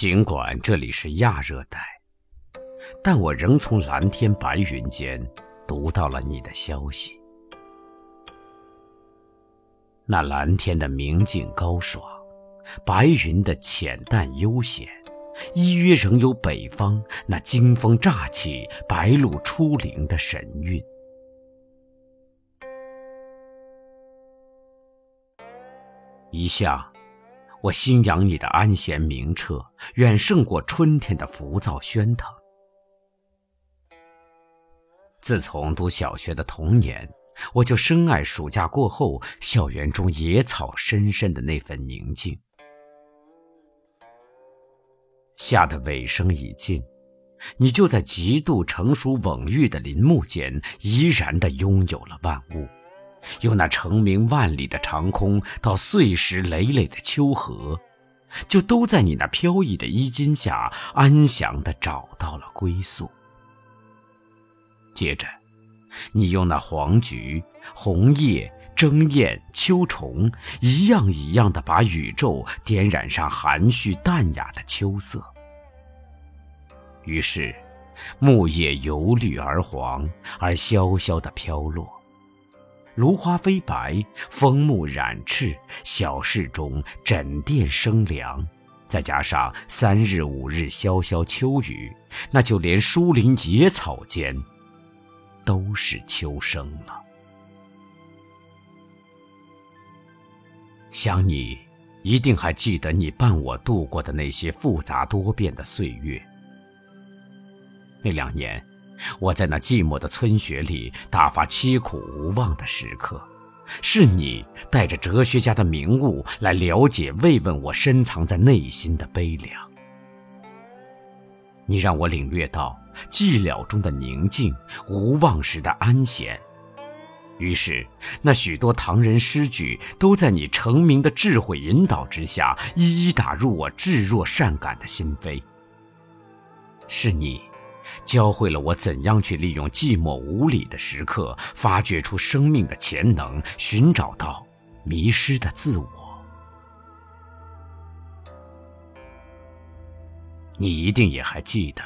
尽管这里是亚热带，但我仍从蓝天白云间读到了你的消息。那蓝天的明净高爽，白云的浅淡悠闲，依约仍有北方那惊风乍起、白露初临的神韵。一向，我心仰你的安闲明澈，远胜过春天的浮躁喧腾。自从读小学的童年，我就深爱暑假过后校园中野草深深的那份宁静。夏的尾声已尽，你就在极度成熟蓊郁的林木间，依然的拥有了万物。由那成名万里的长空，到碎石累累的丘壑，就都在你那飘逸的衣襟下，安详地找到了归宿。接着，你用那黄菊、红叶、争艳、秋虫，一样一样地把宇宙点染上含蓄淡雅的秋色。于是，木叶由绿而黄，而萧萧地飘落。芦花飞白，枫木染赤，小室中枕垫生凉。再加上三日五日潇潇秋雨，那就连疏林野草间，都是秋声了。想你，一定还记得你伴我度过的那些复杂多变的岁月。那两年。我在那寂寞的村学里大发凄苦无望的时刻，是你带着哲学家的名悟来了解、慰问我深藏在内心的悲凉。你让我领略到寂寥中的宁静，无望时的安闲。于是，那许多唐人诗句都在你成名的智慧引导之下，一一打入我至弱善感的心扉。是你。教会了我怎样去利用寂寞无礼的时刻，发掘出生命的潜能，寻找到迷失的自我。你一定也还记得，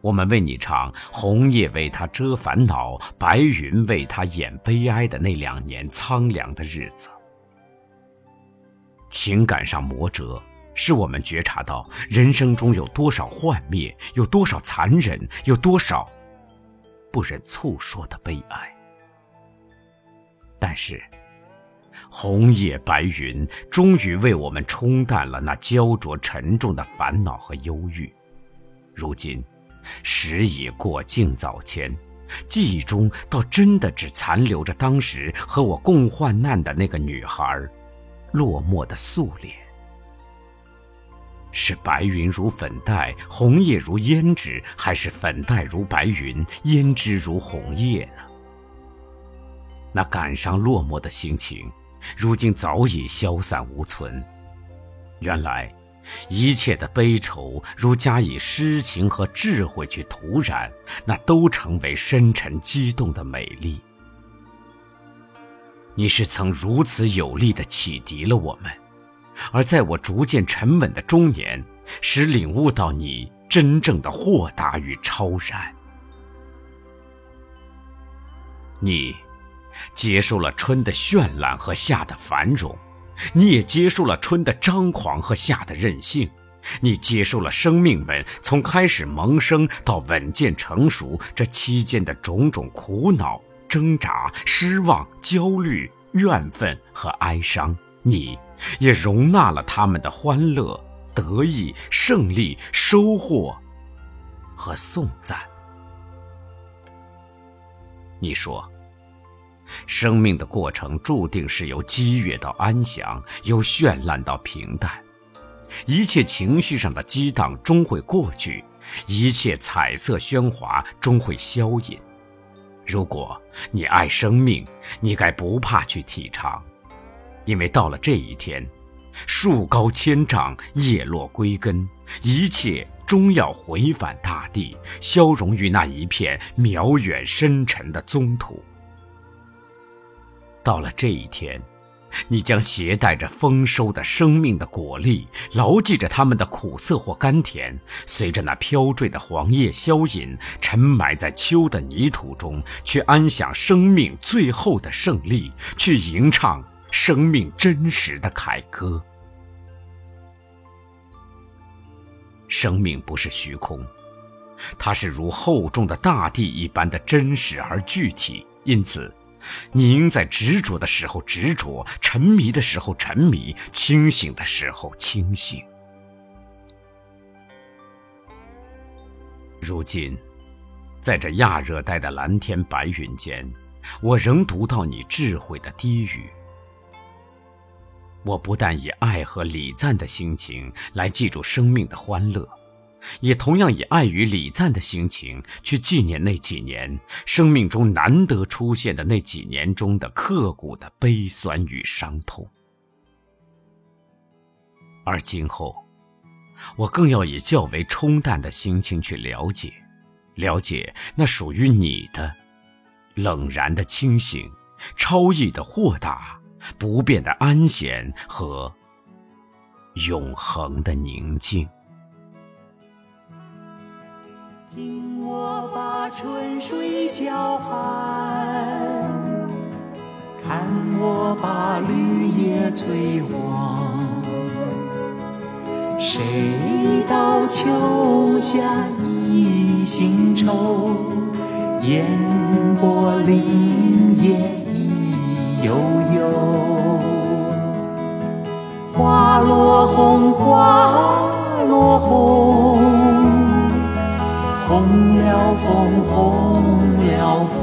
我们为你唱“红叶为他遮烦恼，白云为他掩悲哀”的那两年苍凉的日子，情感上磨折。使我们觉察到人生中有多少幻灭，有多少残忍，有多少不忍诉说的悲哀。但是，红叶白云终于为我们冲淡了那焦灼沉重的烦恼和忧郁。如今，时已过境早迁，记忆中倒真的只残留着当时和我共患难的那个女孩，落寞的素脸。是白云如粉黛，红叶如胭脂，还是粉黛如白云，胭脂如红叶呢？那感伤落寞的心情，如今早已消散无存。原来，一切的悲愁，如加以诗情和智慧去涂染，那都成为深沉激动的美丽。你是曾如此有力的启迪了我们。而在我逐渐沉稳的中年，使领悟到你真正的豁达与超然。你接受了春的绚烂和夏的繁荣，你也接受了春的张狂和夏的任性。你接受了生命们从开始萌生到稳健成熟这期间的种种苦恼、挣扎、失望、焦虑、怨愤和哀伤。你。也容纳了他们的欢乐、得意、胜利、收获和颂赞。你说，生命的过程注定是由激越到安详，由绚烂到平淡，一切情绪上的激荡终会过去，一切彩色喧哗终会消隐。如果你爱生命，你该不怕去体尝。因为到了这一天，树高千丈，叶落归根，一切终要回返大地，消融于那一片渺远深沉的宗土。到了这一天，你将携带着丰收的生命的果粒，牢记着它们的苦涩或甘甜，随着那飘坠的黄叶消隐，沉埋在秋的泥土中，去安享生命最后的胜利，去吟唱生命真实的凯歌。生命不是虚空，它是如厚重的大地一般的真实而具体，因此。你应在执着的时候执着，沉迷的时候沉迷，清醒的时候清醒。如今，在这亚热带的蓝天白云间，我仍读到你智慧的低语。我不但以爱和礼赞的心情来记住生命的欢乐。也同样以爱与礼赞的心情去纪念那几年生命中难得出现的那几年中的刻骨的悲酸与伤痛，而今后，我更要以较为冲淡的心情去了解，了解那属于你的冷然的清醒、超逸的豁达、不变的安闲和永恒的宁静。听我把春水叫寒，看我把绿叶催黄。谁道秋下一心愁，烟波林叶意悠悠。花落红，花落红。红了枫，红了枫，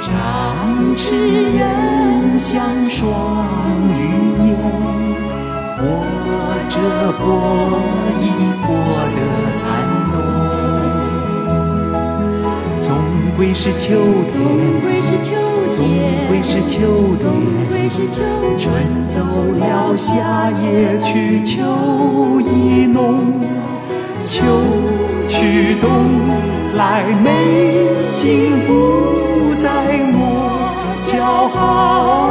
展翅人像双羽燕，握着波一波的残冬。总归是秋天，秋天，春走了，夏也去，秋意浓。秋去冬来，美景不再莫叫好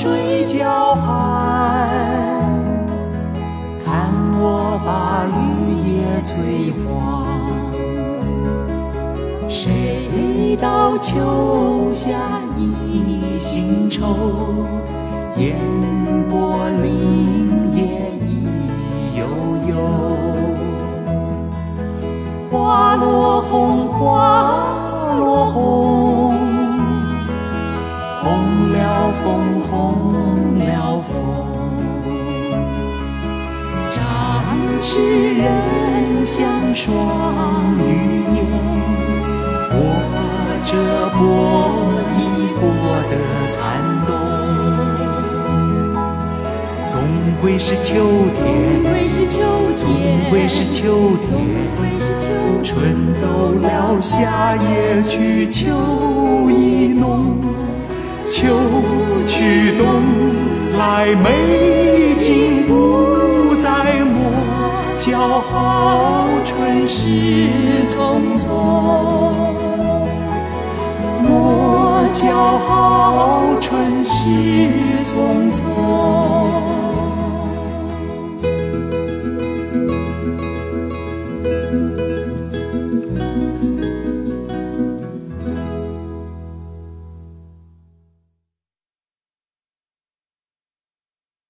水叫寒，看我把绿叶催黄。谁道秋夏一心愁，烟波林像双羽燕，握着波一波的残冬。总归是秋天，总归是秋天，春走了，夏也去，秋意浓。秋去冬来，美景不再莫教好春事匆匆，莫教好春事匆匆。